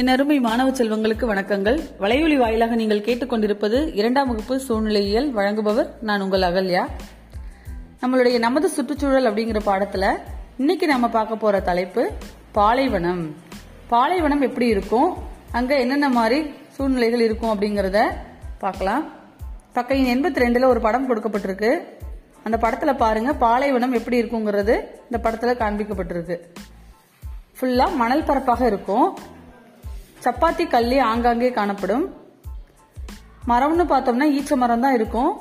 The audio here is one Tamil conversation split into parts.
என் அருமை மாணவ செல்வங்களுக்கு வணக்கங்கள். வலையொலி வாயிலாக நீங்கள் கேட்டுக்கொண்டிருப்பது இரண்டாம் வகுப்பு சூழ்நிலையியல் வழங்குபவர் நான் உங்கள் அகல்யா. நம்மளுடைய நமது சுற்றுச்சூழல் அப்படிங்கிற பாடத்துல இன்னைக்கு நாம பார்க்க போற தலைப்பு பாலைவனம். பாலைவனம் எப்படி இருக்கும்? அங்க என்னென்ன மாதிரி சூழ்நிலைகள் இருக்கும் அப்படிங்கறத பார்க்கலாம். பக்கம் எண்பத்தி ரெண்டுல ஒரு படம் கொடுக்கப்பட்டிருக்கு. அந்த படத்துல பாருங்க பாலைவனம் எப்படி இருக்குங்கிறது இந்த படத்துல காண்பிக்கப்பட்டிருக்கு. ஃபுல்லா மணல் பரப்பாக இருக்கும். சப்பாத்தி கல்லி ஆங்காங்கே காணப்படும். மரம்னு பார்த்தோம்னா ஈச்ச மரம் தான் இருக்கும்.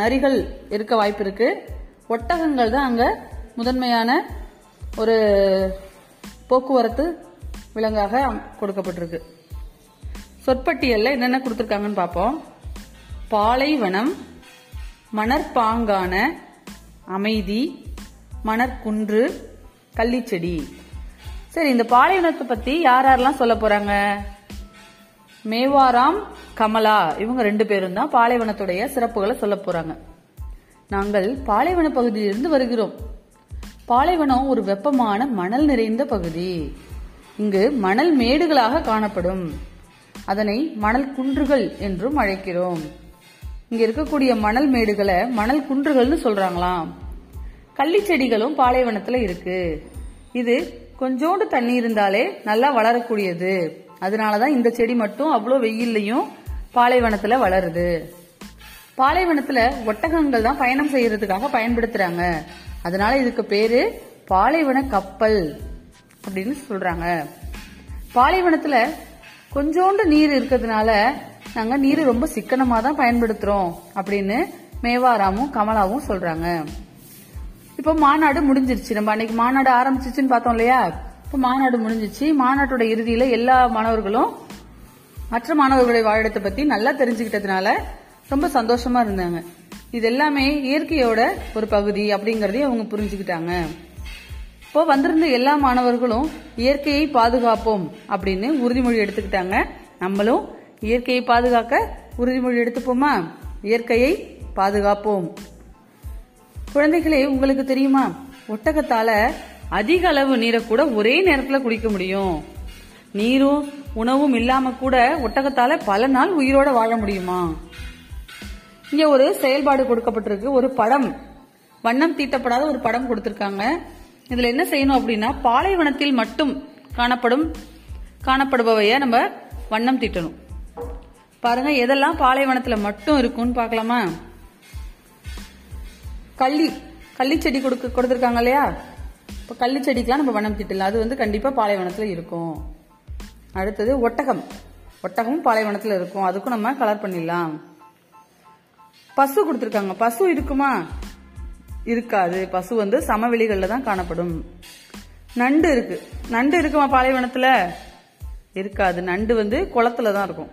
நரிகள் இருக்க வாய்ப்பு இருக்கு. ஒட்டகங்கள் தான் அங்கே முதன்மையான ஒரு போக்குவரத்து விலங்காக கொடுக்கப்பட்டிருக்கு. சொற்பட்டியலில் என்னென்ன கொடுத்துருக்காங்கன்னு பார்ப்போம். பாலைவனம் மணற்பாங்கான அமைதி மணற்குன்று கள்ளிச்செடி. சரி இந்த பாலைவனத்தை பத்தி யார் யாரெல்லாம் சொல்ல போறாங்க? மேவாராம் கமலா இவங்க ரெண்டு பேரும் தான் பாலைவனத்துடைய சிறப்புகளை சொல்ல போறாங்க. நாங்கள் பாலைவன பகுதியிலிருந்து வருகிறோம். பாலைவனம் ஒரு வெப்பமான மணல் நிறைந்த பகுதி. இங்கு மணல் மேடுகளாக காணப்படும். அதனை மணல் குன்றுகள் என்றும் அழைக்கிறோம். இங்க இருக்கக்கூடிய மணல் மேடுகளை மணல் குன்றுகள்னு சொல்றாங்களாம். கள்ளி செடிகளும் பாலைவனத்துல இருக்கு. இது கொஞ்சோண்டு தண்ணி இருந்தாலே நல்லா வளரக்கூடியது. அதனாலதான் இந்த செடி மட்டும் அவ்வளோ வெயில்லையும் பாலைவனத்துல வளருது. பாலைவனத்துல ஒட்டகங்கள் தான் பயணம் செய்யறதுக்காக பயன்படுத்துறாங்க. அதனால இதுக்கு பேரு பாலைவன கப்பல் அப்படின்னு சொல்றாங்க. பாலைவனத்துல கொஞ்சோண்டு நீர் இருக்கிறதுனால நாங்க நீர் ரொம்ப சிக்கனமா தான் பயன்படுத்துறோம் அப்படின்னு மேவாராமும் கமலாவும் சொல்றாங்க. இப்போ மாநாடு முடிஞ்சிருச்சு. நம்ம அன்னைக்கு மாநாடு ஆரம்பிச்சிச்சுன்னு பார்த்தோம் இல்லையா? இப்போ மாநாடு முடிஞ்சிச்சு. மாநாட்டோட இறுதியில எல்லா மாணவர்களும் மற்ற மாணவர்களுடைய வாழிடத்தை பத்தி நல்லா தெரிஞ்சுக்கிட்டதுனால ரொம்ப சந்தோஷமா இருந்தாங்க. இது எல்லாமே இயற்கையோட ஒரு பகுதி அப்படிங்கறதையும் அவங்க புரிஞ்சுக்கிட்டாங்க. இப்போ வந்திருந்த எல்லா மாணவர்களும் இயற்கையை பாதுகாப்போம் அப்படின்னு உறுதிமொழி எடுத்துக்கிட்டாங்க. நம்மளும் இயற்கையை பாதுகாக்க உறுதிமொழி எடுத்துப்போமா? இயற்கையை பாதுகாப்போம். குழந்தைகளே உங்களுக்கு தெரியுமா? ஒட்டகத்தால அதிக அளவு நீரை கூட ஒரே நேரத்துல குடிக்க முடியும். நீரும் உணவும் இல்லாம கூட ஒட்டகத்தால பல நாள் உயிரோட வாழ முடியுமா? இங்க ஒரு செயல்பாடு கொடுக்கப்பட்டிருக்கு. ஒரு படம். வண்ணம் தீட்டப்படாத ஒரு படம் கொடுத்திருக்காங்க. இதுல என்ன செய்யணும் அப்படின்னா பாலைவனத்தில் மட்டும் காணப்படும் காணப்படுபவைய நம்ம வண்ணம் தீட்டணும். பாருங்க எதெல்லாம் பாலைவனத்துல மட்டும் இருக்கும்னு பார்க்கலாமா? கள்ளி கள்ளி செடி கொடுக்க கொடுத்துருக்காங்க இல்லையா? இப்போ கள்ளி செடிக்கெலாம் நம்ம வண்ணம் தீட்டலாம் அது வந்து கண்டிப்பாக பாலைவனத்தில் இருக்கும். அடுத்தது ஒட்டகம். ஒட்டகமும் பாலைவனத்தில் இருக்கும். அதுக்கும் நம்ம கலர் பண்ணிடலாம். பசு கொடுத்துருக்காங்க. பசு இருக்குமா? இருக்காது. பசு வந்து சமவெளிகளில் தான் காணப்படும். நண்டு இருக்கு. நண்டு இருக்குமா பாலைவனத்தில்? இருக்காது. நண்டு வந்து குளத்துல தான் இருக்கும்.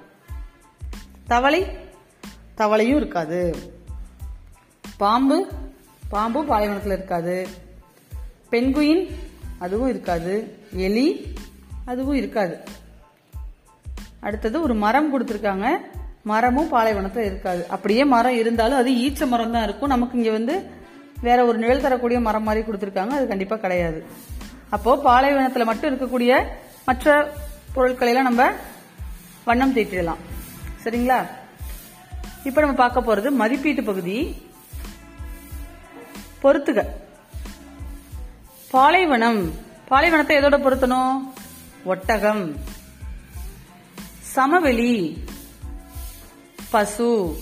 தவளை? தவளையும் இருக்காது. பாம்பு? பாம்பும் பாலைவனத்தில் இருக்காது. பெண்குயின் அதுவும் இருக்காது. எலி அதுவும் இருக்காது. அடுத்தது ஒரு மரம் கொடுத்துருக்காங்க. மரமும் பாலைவனத்தில் இருக்காது. அப்படியே மரம் இருந்தாலும் அது ஈச்ச மரம் தான் இருக்கும். நமக்கு இங்கே வந்து வேற ஒரு நிழல் தரக்கூடிய மரம் மாதிரி கொடுத்துருக்காங்க. அது கண்டிப்பாக கிடையாது. அப்போ பாலைவனத்தில் மட்டும் இருக்கக்கூடிய மற்ற பொருட்களையெல்லாம் நம்ம வண்ணம் தீட்டிடலாம் சரிங்களா? இப்போ நம்ம பார்க்க போறது மதிப்பீட்டு பகுதி. பொறுத்துக. பாலைவனம். பாலைவனத்தை எதோட பொருத்தணும்? ஒட்டகம். சமவெளி. பசு.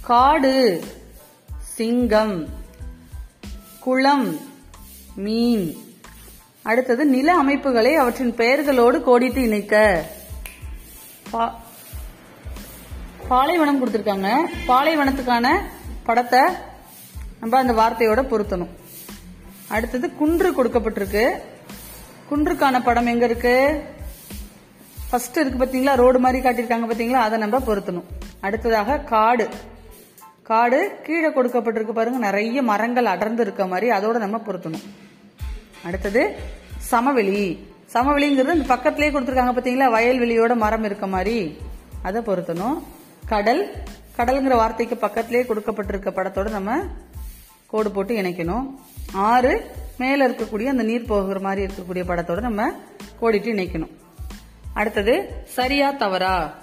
காடு. சிங்கம். குளம். மீன். அடுத்தது நில அமைப்புகளை அவற்றின் பெயர்களோடு கோடிட்டு இணைக்க. பா- பாலைவனம் கொடுத்திருக்காங்க. பாலைவனத்துக்கான படத்தை நம்ம அந்த வார்த்தையோட பொருத்தணும். அடுத்தது குன்று கொடுக்கப்பட்டிருக்கு. குன்றுக்கான படம் எங்க இருக்கு? ஃபர்ஸ்ட் இருக்கு பாத்தீங்களா? ரோடு மாதிரி காட்டியிருக்காங்க பாத்தீங்களா? அதை நம்ம பொருத்தணும். அடுத்ததாக காடு. காடு கீழே கொடுக்கப்பட்டிருக்கு பாருங்க. நிறைய மரங்கள் அடர்ந்து இருக்க மாதிரி அதோட நம்ம பொருத்தணும். அடுத்தது சமவெளி. சமவெளிங்கிறது இந்த பக்கத்திலேயே கொடுத்துருக்காங்க பாத்தீங்களா? வயல்வெளியோட மரம் இருக்க மாதிரி. அதை பொருத்தணும். கடல். கடல்ங்கிற வார்த்தைக்கு பக்கத்திலேயே கொடுக்கப்பட்டிருக்க படத்தோட நம்ம கோடு போட்டு இணைக்கணும். ஆறு மேலே இருக்கக்கூடிய அந்த நீர் போகிற மாதிரி இருக்கக்கூடிய படத்தோட நம்ம கோடிட்டு இணைக்கணும். அடுத்தது சரியா தவறா.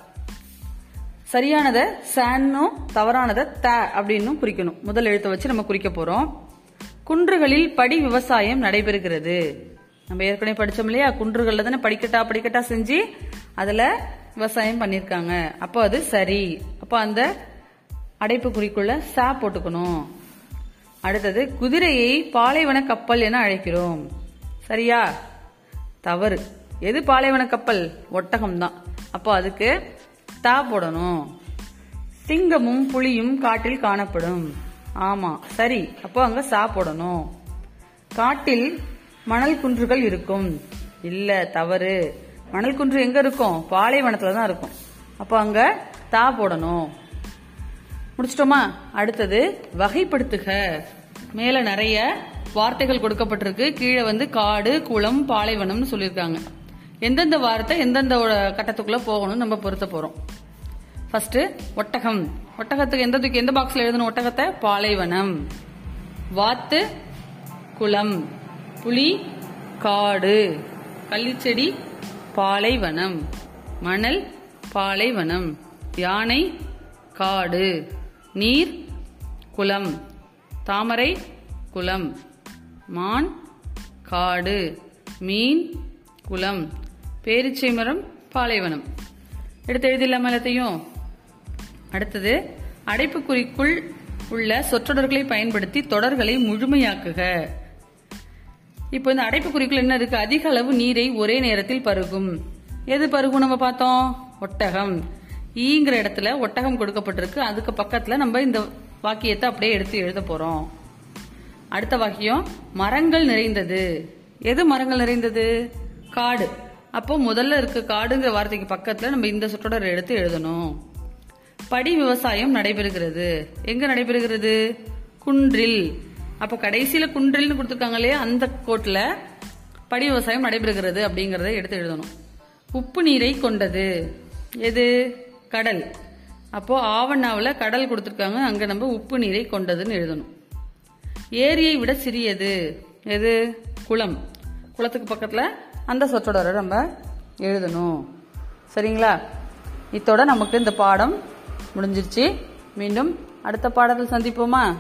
சரியானதை சான்னும் தவறானதை த அப்படின்னும் குறிக்கணும். முதல் எழுத்தை வச்சு நம்ம குறிக்க போறோம். குன்றுகளில் படி விவசாயம் நடைபெறுகிறது. நம்ம ஏற்கனவே படிச்சோம் இல்லையா? குன்றுகள்ல தானே படிக்கட்டா படிக்கட்டா செஞ்சு அதுல விவசாயம் பண்ணிருக்காங்க. அப்போ அது சரி. அப்போ அந்த அடைப்பு குறிக்குள்ள சா போட்டுக்கணும். அடுத்தது குதிரையை பாலைவன கப்பல் என அழைக்கிறோம். சரியா? தவறு. எது பாலைவன கப்பல்? ஒட்டகம் தான் அப்போ அதுக்கு தா போடணும். சிங்கமும் புலியும் காட்டில் காணப்படும். ஆமா சரி. அப்போ அங்க சா போடணும். காட்டில் மணல் குன்றுகள் இருக்கும். இல்ல தவறு. மணல் குன்று எங்க இருக்கும்? பாலைவனத்துல தான் இருக்கும். அப்போ அங்க தா போடணும். முடிச்சிட்டோமா? அடுத்தது வகைப்படுத்துக. மேல நிறைய வார்த்தைகள் கொடுக்கப்பட்டிருக்கு. கீழே வந்து காடு குளம் பாலைவனம்னு சொல்லியிருக்காங்க. எந்தெந்த வார்த்தை எந்தெந்த கட்டத்துக்குள்ள போகணும்னு நம்ம பொருத்த போறோம். ஃபர்ஸ்ட் ஒட்டகம். ஒட்டகத்துக்கு எந்த தூக்கி எந்த பாக்ஸ்ல எழுதணும் ஒட்டகத்தை? பாலைவனம். வாத்து குளம். புலி காடு. கள்ளிச்செடி பாலைவனம். மணல் பாலைவனம். யானை காடு. நீர் குளம். தாமரை குளம். மான் காடு. மீன் குளம். பேரிச்சை மரம் பாலைவனம். எடுத்து எழுதிடலாமா எல்லாத்தையும் அடுத்தது அடைப்புக்குறிக்குள் உள்ள சொற்றொடர்களை பயன்படுத்தி தொடர்களை முழுமையாக்குக. இப்போ இந்த அடைப்புக்குறிக்குள் என்ன இருக்கு? அதிக அளவு நீரை ஒரே நேரத்தில் பருகும். எது பருகும் நம்ம பார்த்தோம்? ஒட்டகம். ஈங்கிற இடத்துல ஒட்டகம் கொடுக்கப்பட்டிருக்கு. அதுக்கு பக்கத்துல நம்ம இந்த வாக்கியத்தை அப்படியே எடுத்து எழுத போறோம். அடுத்த வாக்கியம் மரங்கள் நிறைந்தது. எது மரங்கள் நிறைந்தது? காடு. அப்போ முதல்ல இருக்க காடுங்கிற வார்த்தைக்கு பக்கத்துல நம்ம இந்த சொற்றொடர் எடுத்து எழுதணும். படி விவசாயம் நடைபெறுகிறது. எங்க நடைபெறுகிறது? குன்றில். அப்ப கடைசியில குன்றில்னு கொடுத்துருக்காங்க இல்லையா? அந்த கோட்ல படி விவசாயம் நடைபெறுகிறது அப்படிங்கறத எடுத்து எழுதணும். உப்பு நீரை கொண்டது. எது? கடல். அப்போ ஆவண்ணாவில் கடல் கொடுத்துருக்காங்க. அங்க நம்ம உப்பு நீரை கொண்டதுன்னு எழுதணும். ஏரியை விட சிறியது. எது? குளம். குளத்துக்கு பக்கத்துல அந்த சொற்றொடரை நம்ம எழுதணும். சரிங்களா? இத்தோட நமக்கு இந்த பாடம் முடிஞ்சிருச்சு. மீண்டும் அடுத்த பாடத்தில் சந்திப்போமா?